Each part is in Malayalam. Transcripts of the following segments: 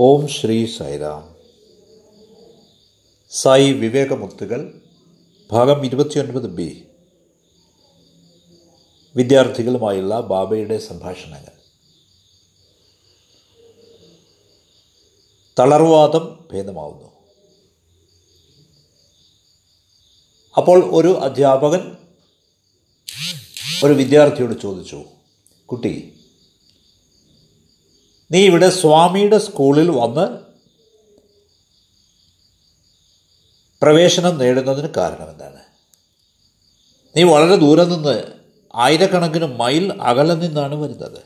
ഓം ശ്രീ സൈറാം സായി വിവേകമുത്തുകൾ ഭാഗം ഇരുപത്തിയൊൻപത് ബി. വിദ്യാർത്ഥികളുമായുള്ള ബാബയുടെ സംഭാഷണങ്ങൾ. തളർവാദം ഭേദമാവുന്നു. അപ്പോൾ ഒരു അധ്യാപകൻ ഒരു വിദ്യാർത്ഥിയോട് ചോദിച്ചു കുട്ടി നീ ഇവിടെ സ്വാമിയുടെ സ്കൂളിൽ വന്ന് പ്രവേശനം നേടുന്നതിന് കാരണം എന്താണ്? നീ വളരെ ദൂരെ നിന്ന് ആയിരക്കണക്കിന് മൈൽ അകലെ നിന്നാണ് വരുന്നത്.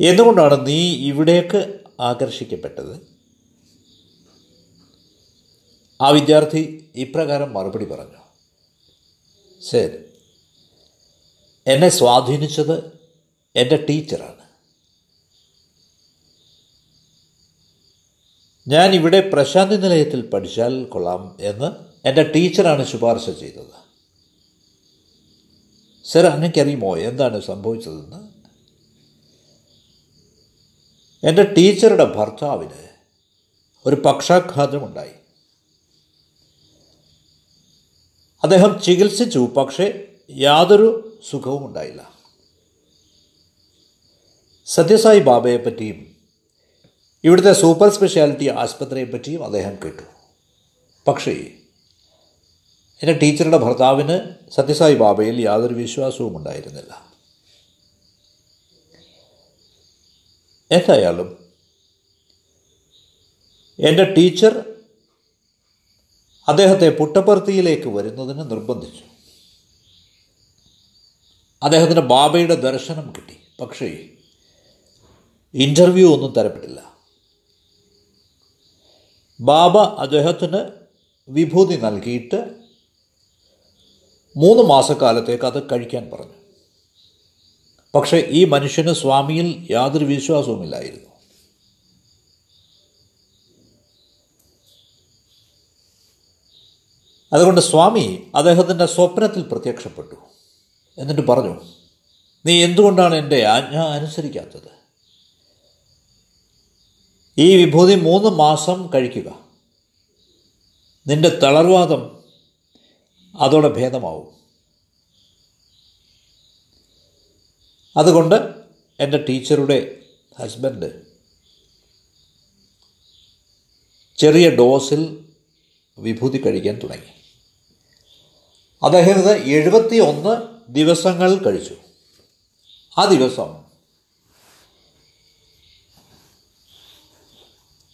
എന്തുകൊണ്ടാണ് നീ ഇവിടേക്ക് ആകർഷിക്കപ്പെട്ടത്? ആ വിദ്യാർത്ഥി ഇപ്രകാരം മറുപടി പറഞ്ഞു. ശരി എന്നെ സ്വാധീനിച്ചത് എന്റെ ടീച്ചറാണ്. ഞാൻ ഇവിടെ പ്രശാന്തി നിലയത്തിൽ പഠിച്ചാൽ കൊള്ളാം എന്ന് എന്റെ ടീച്ചറാണ് ശുപാർശ ചെയ്തത്. സർ അങ്ങനെക്കറിയുമോ എന്താണ് സംഭവിച്ചതെന്ന്? എന്റെ ടീച്ചറുടെ ഭർത്താവിന് ഒരു പക്ഷാഘാതമുണ്ടായി. അദ്ദേഹം ചികിത്സിച്ചു പക്ഷേ യാതൊരു സുഖവും ഉണ്ടായില്ല സത്യസായി ബാബയെ പറ്റിയും ഇവിടുത്തെ സൂപ്പർ സ്പെഷ്യാലിറ്റി ആസ്പത്രിയെ പറ്റിയും അദ്ദേഹം കേട്ടു. പക്ഷേ എന്റെ ടീച്ചറുടെ ഭർത്താവിന് സത്യസായി ബാബയിൽ യാതൊരു വിശ്വാസവും ഉണ്ടായിരുന്നില്ല. എന്തായാലും എന്റെ ടീച്ചർ അദ്ദേഹത്തെ പുട്ടപ്പർത്തിയിലേക്ക് വരുന്നതിന് നിർബന്ധിച്ചു. അദ്ദേഹത്തിന് ബാബയുടെ ദർശനം കിട്ടി. പക്ഷേ ഇന്റർവ്യൂ ഒന്നും തരപ്പെട്ടില്ല. ബാബ അദ്ദേഹത്തിന് വിഭൂതി നൽകിയിട്ട് മൂന്ന് മാസക്കാലത്തേക്ക് അത് കഴിക്കാൻ പറഞ്ഞു. പക്ഷേ ഈ മനുഷ്യന് സ്വാമിയിൽ യാതൊരു വിശ്വാസവുമില്ലായിരുന്നു. അതുകൊണ്ട് സ്വാമി അദ്ദേഹത്തിന്റെ സ്വപ്നത്തിൽ പ്രത്യക്ഷപ്പെട്ടു. എന്നിട്ട് പറഞ്ഞു നീ എന്തുകൊണ്ടാണ് എന്റെ ആജ്ഞ അനുസരിക്കാത്തത്? ഈ വിഭൂതി മൂന്ന് മാസം കഴിക്കുക. നിന്റെ തളർവാദം അതോടെ ഭേദമാവും. അതുകൊണ്ട് എന്റെ ടീച്ചറുടെ ഹസ്ബൻഡ് ചെറിയ ഡോസിൽ വിഭൂതി കഴിക്കാൻ തുടങ്ങി. അദ്ദേഹം ഇത് എഴുപത്തി ഒന്ന് ദിവസങ്ങൾ കഴിച്ചു. ആ ദിവസം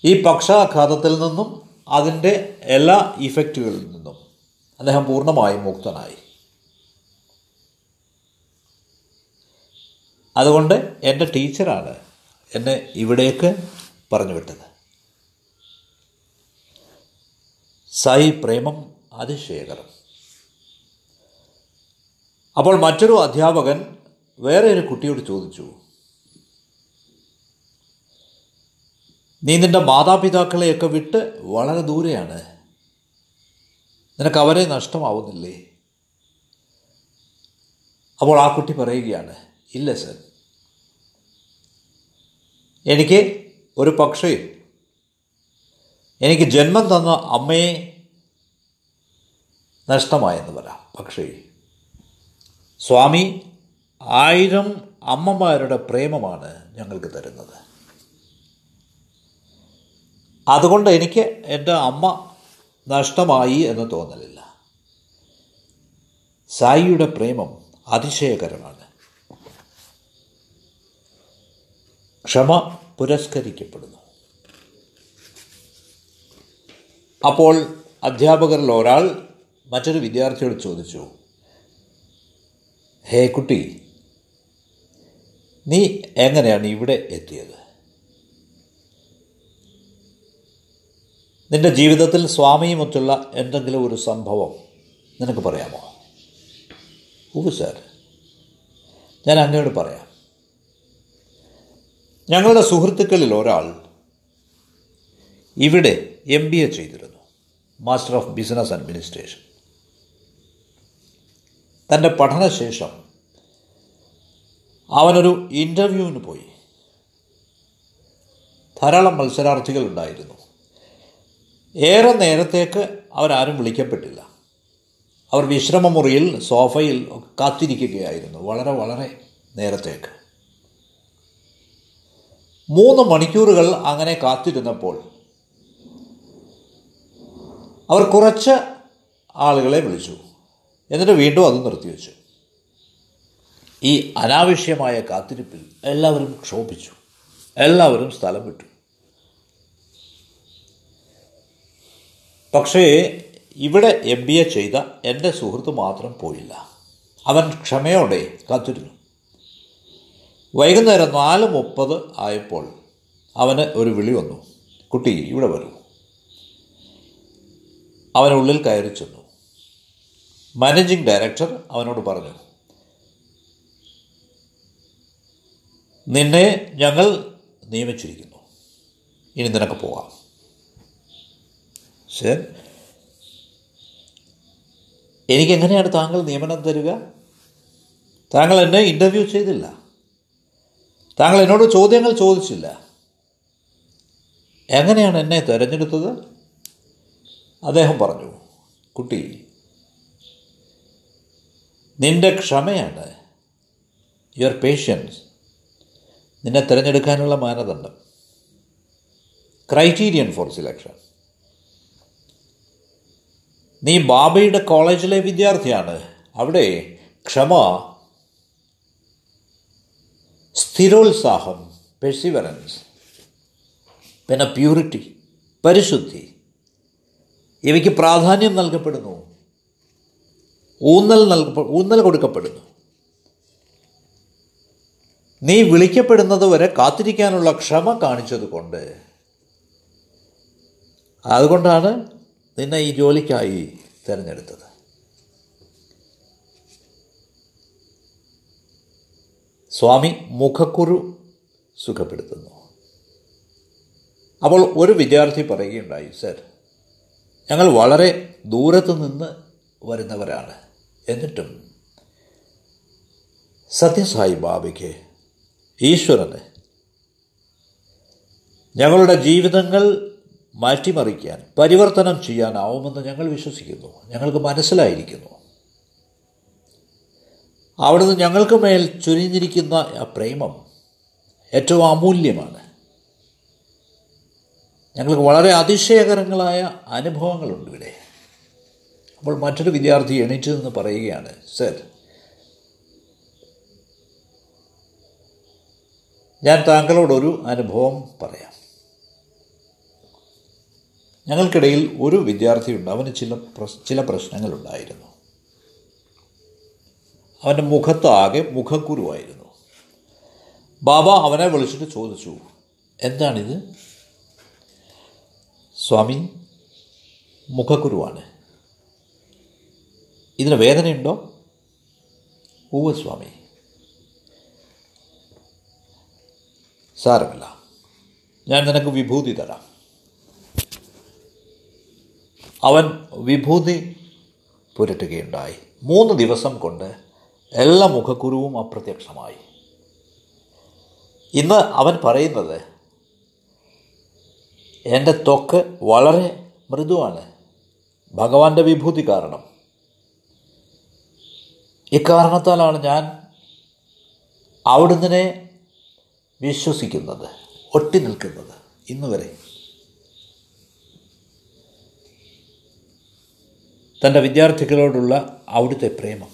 ഈ പക്ഷാഘാതത്തിൽ നിന്നും അതിന്റെ എല്ലാ ഇഫക്റ്റുകളിൽ നിന്നും അദ്ദേഹം പൂർണമായും മുക്തനായി. അതുകൊണ്ട് എന്റെ ടീച്ചറാണ് എന്നെ ഇവിടേക്ക് പറഞ്ഞു വിട്ടത് സായി പ്രേമം അതിശേഖരം അപ്പോൾ മറ്റൊരു അധ്യാപകൻ വേറെ ഒരു കുട്ടിയോട് ചോദിച്ചു നീ നിന്റെ മാതാപിതാക്കളെയൊക്കെ വിട്ട് വളരെ ദൂരെയാണ്. നിനക്ക് അവരെ നഷ്ടമാവുന്നില്ലേ? അപ്പോൾ ആ കുട്ടി പറയുകയാണ് ഇല്ല സർ. എനിക്ക് ഒരു പക്ഷേ എനിക്ക് ജന്മം തന്ന അമ്മയെ നഷ്ടമായെന്ന് പറയാം പക്ഷേ. സ്വാമി ആയിരം അമ്മമാരുടെ പ്രേമമാണ് ഞങ്ങൾക്ക് തരുന്നത്. അതുകൊണ്ട് എനിക്ക് എന്റെ അമ്മ നഷ്ടമായി എന്ന് തോന്നലില്ല. സായിയുടെ പ്രേമം അതിശയകരമാണ്. ക്ഷമ പുരസ്കരിക്കപ്പെടുന്നു. അപ്പോൾ അധ്യാപകരിൽ ഒരാൾ മറ്റൊരു വിദ്യാർത്ഥിയോട് ചോദിച്ചു ഹേ കുട്ടി നീ എങ്ങനെയാണ് ഇവിടെ എത്തിയത്? നിന്റെ ജീവിതത്തിൽ സ്വാമിയുമൊത്തുള്ള എന്തെങ്കിലും ഒരു സംഭവം നിനക്ക് പറയാമോ? ഉവ് സാർ. ഞാൻ അങ്ങയോട് പറയാം. ഞങ്ങളുടെ സുഹൃത്തുക്കളിൽ ഒരാൾ ഇവിടെ എം ബി എ ചെയ്തിരുന്നു. മാസ്റ്റർ ഓഫ് ബിസിനസ് അഡ്മിനിസ്ട്രേഷൻ തന്റെ പഠനശേഷം അവനൊരു ഇന്റർവ്യൂവിന് പോയി. ധാരാളം മത്സരാർത്ഥികൾ ഉണ്ടായിരുന്നു. ഏറെ നേരത്തേക്ക് അവരാരും വിളിക്കപ്പെട്ടില്ല. അവർ വിശ്രമമുറിയിൽ സോഫയിൽ കാത്തിരിക്കുകയായിരുന്നു വളരെ വളരെ നേരത്തേക്ക്. മൂന്ന് മണിക്കൂറുകൾ അങ്ങനെ കാത്തിരുന്നപ്പോൾ അവർ കുറച്ച് ആളുകളെ വിളിച്ചു. എന്നിട്ട് വീണ്ടും അത് നിർത്തിവെച്ചു. ഈ അനാവശ്യമായ കാത്തിരിപ്പിൽ എല്ലാവരും ക്ഷോഭിച്ചു. എല്ലാവരും സ്ഥലം വിട്ടു. പക്ഷേ ഇവിടെ എം ബി എ ചെയ്ത എന്റെ സുഹൃത്ത് മാത്രം പോയില്ല. അവൻ ക്ഷമയോടെ കാത്തിരുന്നു. വൈകുന്നേരം നാല് മുപ്പത് ആയപ്പോൾ അവന് ഒരു വിളി വന്നു. കുട്ടി ഇവിടെ വരൂ. അവനുള്ളിൽ കയറി ചെന്നു. മാനേജിംഗ് ഡയറക്ടർ അവനോട് പറഞ്ഞു നിന്നെ ഞങ്ങൾ നിയമിച്ചിരിക്കുന്നു. ഇനി നിനക്ക് പോകാം ശരി എനിക്കെങ്ങനെയാണ് താങ്കൾ നിയമനം തരിക? താങ്കൾ എന്നെ ഇന്റർവ്യൂ ചെയ്തില്ല. താങ്കൾ എന്നോട് ചോദ്യങ്ങൾ ചോദിച്ചില്ല. എങ്ങനെയാണ് എന്നെ തിരഞ്ഞെടുത്തത്? അദ്ദേഹം പറഞ്ഞു കുട്ടി നിന്റെ ക്ഷമയാണ്. യുവർ പേഷ്യൻസ് നിന്നെ തിരഞ്ഞെടുക്കാനുള്ള മാനദണ്ഡം. ക്രൈറ്റീരിയൻ ഫോർ സിലക്ഷൻ നീ ബാബയുടെ കോളേജിലെ വിദ്യാർത്ഥിയാണ്. അവിടെ ക്ഷമ സ്ഥിരോത്സാഹം പെർസിവറൻസ് പിന്നെ പ്യൂരിറ്റി പരിശുദ്ധി. ഇവയ്ക്ക് പ്രാധാന്യം നൽകപ്പെടുന്നു. ഊന്നൽ നൽക ഊന്നൽ കൊടുക്കപ്പെടുന്നു. നീ വിളിക്കപ്പെടുന്നത് വരെ കാത്തിരിക്കാനുള്ള ക്ഷമ കാണിച്ചതുകൊണ്ട്. അതുകൊണ്ടാണ് നിന്നെ ഈ ജോലിക്കായി തിരഞ്ഞെടുത്തത്. സ്വാമി മുഖക്കുരു സുഖപ്പെടുത്തുന്നു. അപ്പോൾ ഒരു വിദ്യാർത്ഥി പറയുകയുണ്ടായി സർ ഞങ്ങൾ വളരെ ദൂരത്തു നിന്ന് വരുന്നവരാണ്. എന്നിട്ടും സത്യസായി ബാബയ്ക്ക് ഈശ്വരന് ഞങ്ങളുടെ ജീവിതങ്ങൾ മാറ്റിമറിക്കാൻ പരിവർത്തനം ചെയ്യാനാവുമെന്ന് ഞങ്ങൾ വിശ്വസിക്കുന്നു. ഞങ്ങൾക്ക് മനസ്സിലായിരിക്കുന്നു. അവിടുന്ന് ഞങ്ങൾക്ക് മേൽ ചുരിഞ്ഞിരിക്കുന്ന പ്രേമം ഏറ്റവും അമൂല്യമാണ്. ഞങ്ങൾക്ക് വളരെ അതിശയകരങ്ങളായ അനുഭവങ്ങളുണ്ട് ഇവിടെ. അപ്പോൾ മറ്റൊരു വിദ്യാർത്ഥി എണീറ്റ് നിന്ന് പറയുകയാണ് സർ ഞാൻ താങ്കളോടൊരു അനുഭവം പറയാം. ഞങ്ങൾക്കിടയിൽ ഒരു വിദ്യാർത്ഥിയുണ്ട്. അവന് ചില ചില പ്രശ്നങ്ങളുണ്ടായിരുന്നു. അവന്റെ മുഖത്താകെ മുഖക്കുരുവായിരുന്നു. ബാബ അവനെ വിളിച്ചിട്ട് ചോദിച്ചു. എന്താണിത്? സ്വാമി മുഖക്കുരുവാണ്. ഇതിന് വേദനയുണ്ടോ? ഊവ സ്വാമി. സാരമില്ല. ഞാൻ നിനക്ക് വിഭൂതി തരാം. അവൻ വിഭൂതി പുരട്ടുകയുണ്ടായി. മൂന്ന് ദിവസം കൊണ്ട് എല്ലാ മുഖക്കുരുവും അപ്രത്യക്ഷമായി. ഇന്ന് അവൻ പറയുന്നത് എന്റെ ത്വക്ക് വളരെ മൃദുവാണ്. ഭഗവാന്റെ വിഭൂതി കാരണം. ഇക്കാരണത്താലാണ് ഞാൻ അവിടുന്ന് വിശ്വസിക്കുന്നത് ഒട്ടി നിൽക്കുന്നത് ഇന്ന് തന്റെ വിദ്യാർത്ഥികളോടുള്ള അവിടുത്തെ പ്രേമം.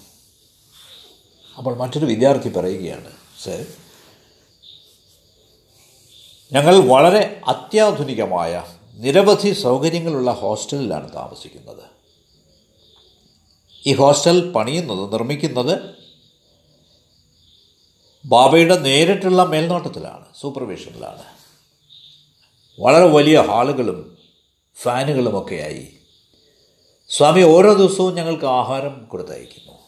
അപ്പോൾ മറ്റൊരു വിദ്യാർത്ഥി പറയുകയാണ് സർ ഞങ്ങൾ വളരെ അത്യാധുനികമായ നിരവധി സൗകര്യങ്ങളുള്ള ഹോസ്റ്റലിലാണ് താമസിക്കുന്നത്. ഈ ഹോസ്റ്റൽ പണിയുന്നത് നിർമ്മിക്കുന്നത് ബാബയുടെ നേരിട്ടുള്ള മേൽനോട്ടത്തിലാണ് സൂപ്പർവിഷനിലാണ്. വളരെ വലിയ ഹാളുകളും ഫാനുകളുമൊക്കെയായി സ്വാമി ഓരോ ദിവസവും ഞങ്ങൾക്ക് ആഹാരം കൊടുത്തയക്കുന്നു.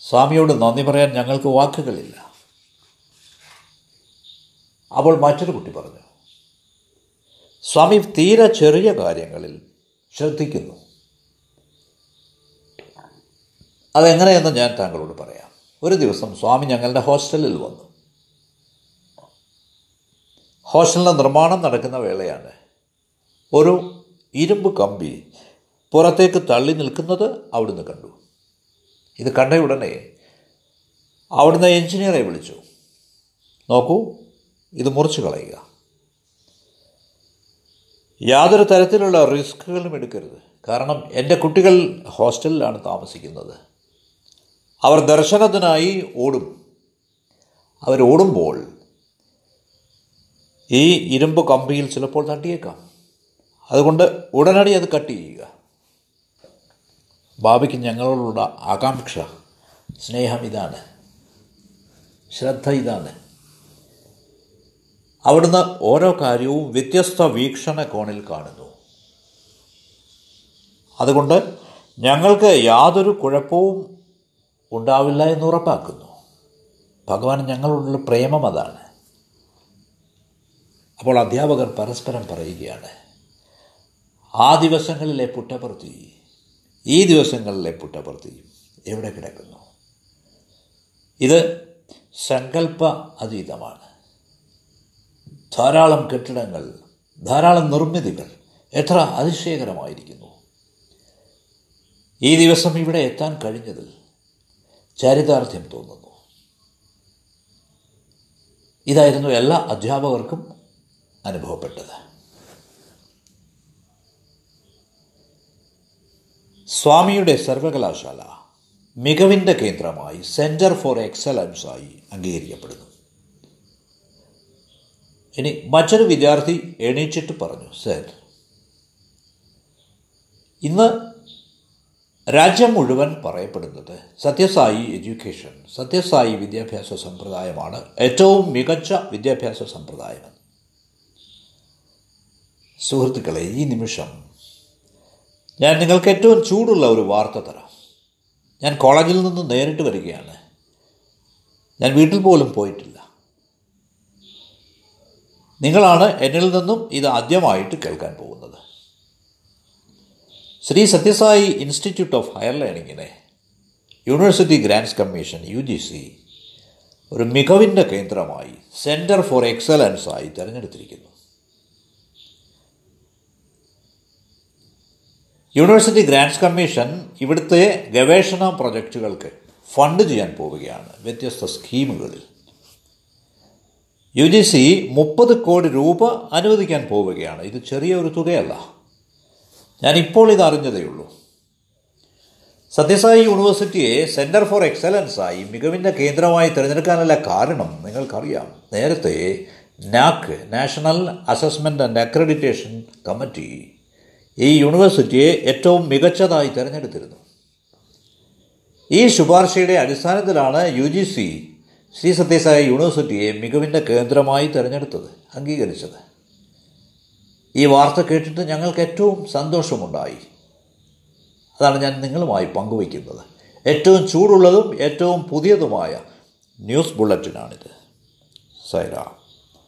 സ്വാമിയോട് നന്ദി പറയാൻ ഞങ്ങൾക്ക് വാക്കുകളില്ല. അപ്പോൾ മറ്റൊരു കുട്ടി പറഞ്ഞു സ്വാമി തീരെ ചെറിയ കാര്യങ്ങളിൽ ശ്രദ്ധിക്കുന്നു. അതെങ്ങനെയെന്ന് ഞാൻ താങ്കളോട് പറയാം. ഒരു ദിവസം സ്വാമി ഞങ്ങളുടെ ഹോസ്റ്റലിൽ വന്നു. ഹോസ്റ്റലിന്റെ നിർമ്മാണം നടക്കുന്ന വേളയാണ്. ഒരു ഇരുമ്പ് കമ്പി പുറത്തേക്ക് തള്ളി നിൽക്കുന്നത് അവിടുന്ന് കണ്ടു. ഇത് കണ്ട ഉടനെ അവിടുന്ന് എഞ്ചിനീയറെ വിളിച്ചു. നോക്കൂ ഇത് മുറിച്ച് കളയുക. യാതൊരു തരത്തിലുള്ള റിസ്കുകളും എടുക്കരുത്. കാരണം എന്റെ കുട്ടികൾ ഹോസ്റ്റലിലാണ് താമസിക്കുന്നത്. അവർ ദർശനത്തിനായി ഓടും. അവർ ഓടുമ്പോൾ ഈ ഇരുമ്പ് കമ്പിയിൽ ചിലപ്പോൾ തട്ടിയേക്കാം. അതുകൊണ്ട് ഉടനടി അത് കട്ട് ചെയ്യുക. ബാബയ്ക്ക് ഞങ്ങളോടുള്ള ആകാംക്ഷ സ്നേഹം ഇതാണ്. ശ്രദ്ധ ഇതാണ്. അവിടുന്ന് ഓരോ കാര്യവും വ്യത്യസ്ത വീക്ഷണ കോണിൽ കാണുന്നു. അതുകൊണ്ട് ഞങ്ങൾക്ക് യാതൊരു കുഴപ്പവും ഉണ്ടാവില്ല എന്ന് ഉറപ്പാക്കുന്നു. ഭഗവാൻ ഞങ്ങളോടുള്ള പ്രേമം അതാണ്. അപ്പോൾ അധ്യാപകർ പരസ്പരം പറയുകയാണ് ആ ദിവസങ്ങളിലെ പുട്ടപ്രതി ഈ ദിവസങ്ങളിലെ പുട്ടപ്രതി എവിടെ കിടക്കുന്നു? ഇത് സങ്കല്പ അതീതമാണ്. ധാരാളം കെട്ടിടങ്ങൾ ധാരാളം നിർമ്മിതികൾ എത്ര അതിശയകരമായിരിക്കുന്നു. ഈ ദിവസം ഇവിടെ എത്താൻ കഴിഞ്ഞതിൽ ചരിതാർത്ഥ്യം തോന്നുന്നു. ഇതായിരുന്നു എല്ലാ അധ്യാപകർക്കും അനുഭവപ്പെട്ടത്. സ്വാമിയുടെ സർവകലാശാല മികവിന്റെ കേന്ദ്രമായി സെന്റർ ഫോർ എക്സലൻസായി അംഗീകരിക്കപ്പെടുന്നു. ഇനി മറ്റൊരു വിദ്യാർത്ഥി എണീച്ചിട്ട് പറഞ്ഞു സർ ഇന്ന് രാജ്യം മുഴുവൻ പറയപ്പെടുന്നത് സത്യസായി എഡ്യൂക്കേഷൻ സത്യസായി വിദ്യാഭ്യാസ സമ്പ്രദായമാണ് ഏറ്റവും മികച്ച വിദ്യാഭ്യാസ സമ്പ്രദായമെന്ന് സുഹൃത്തുക്കളെ ഈ നിമിഷം ഞാൻ നിങ്ങൾക്ക് ഏറ്റവും ചൂടുള്ള ഒരു വാർത്ത തരാം. ഞാൻ കോളേജിൽ നിന്ന് നേരിട്ട് വരികയാണ്. ഞാൻ വീട്ടിൽ പോലും പോയിട്ടില്ല. നിങ്ങളാണ് എന്നിൽ നിന്നും ഇത് ആദ്യമായിട്ട് കേൾക്കാൻ പോകുന്നത്. Shri Sathya Sai institute of higher ലേണിങ്ങിനെ university grants commission U G C ഒരു മികവിന്റെ കേന്ദ്രമായി സെന്റർ ഫോർ എക്സലൻസായി തിരഞ്ഞെടുത്തിരിക്കുന്നു. യൂണിവേഴ്സിറ്റി ഗ്രാൻഡ്സ് കമ്മീഷൻ ഇവിടുത്തെ ഗവേഷണ പ്രൊജക്റ്റുകൾക്ക് ഫണ്ട് ചെയ്യാൻ പോവുകയാണ്. വ്യത്യസ്ത സ്കീമുകളിൽ. യു ജി സി മുപ്പത് കോടി രൂപ അനുവദിക്കാൻ പോവുകയാണ്. ഇത് ചെറിയ ഒരു തുകയല്ല. ഞാനിപ്പോൾ ഇത് അറിഞ്ഞതേ ഉള്ളൂ. സത്യസായി യൂണിവേഴ്സിറ്റിയെ സെന്റർ ഫോർ എക്സലൻസായി മികവിന്റെ കേന്ദ്രമായി തിരഞ്ഞെടുക്കാനുള്ള കാരണം നിങ്ങൾക്കറിയാം. നേരത്തെ NAAC national assessment and accreditation committee ഈ യൂണിവേഴ്സിറ്റിയെ ഏറ്റവും മികച്ചതായി തിരഞ്ഞെടുത്തിരുന്നു. ഈ ശുപാർശയുടെ അടിസ്ഥാനത്തിലാണ് U G C Shri Sathya Sai യൂണിവേഴ്സിറ്റിയെ മികവിന്റെ കേന്ദ്രമായി തിരഞ്ഞെടുത്തത് അംഗീകരിച്ചത്. ഈ വാർത്ത കേട്ടിട്ട് ഞങ്ങൾക്ക് ഏറ്റവും സന്തോഷമുണ്ടായി. അതാണ് ഞാൻ നിങ്ങളുമായി പങ്കുവയ്ക്കുന്നത്. ഏറ്റവും ചൂടുള്ളതും ഏറ്റവും പുതിയതുമായ ന്യൂസ് ബുള്ളറ്റിനാണിത്. സൈറാം.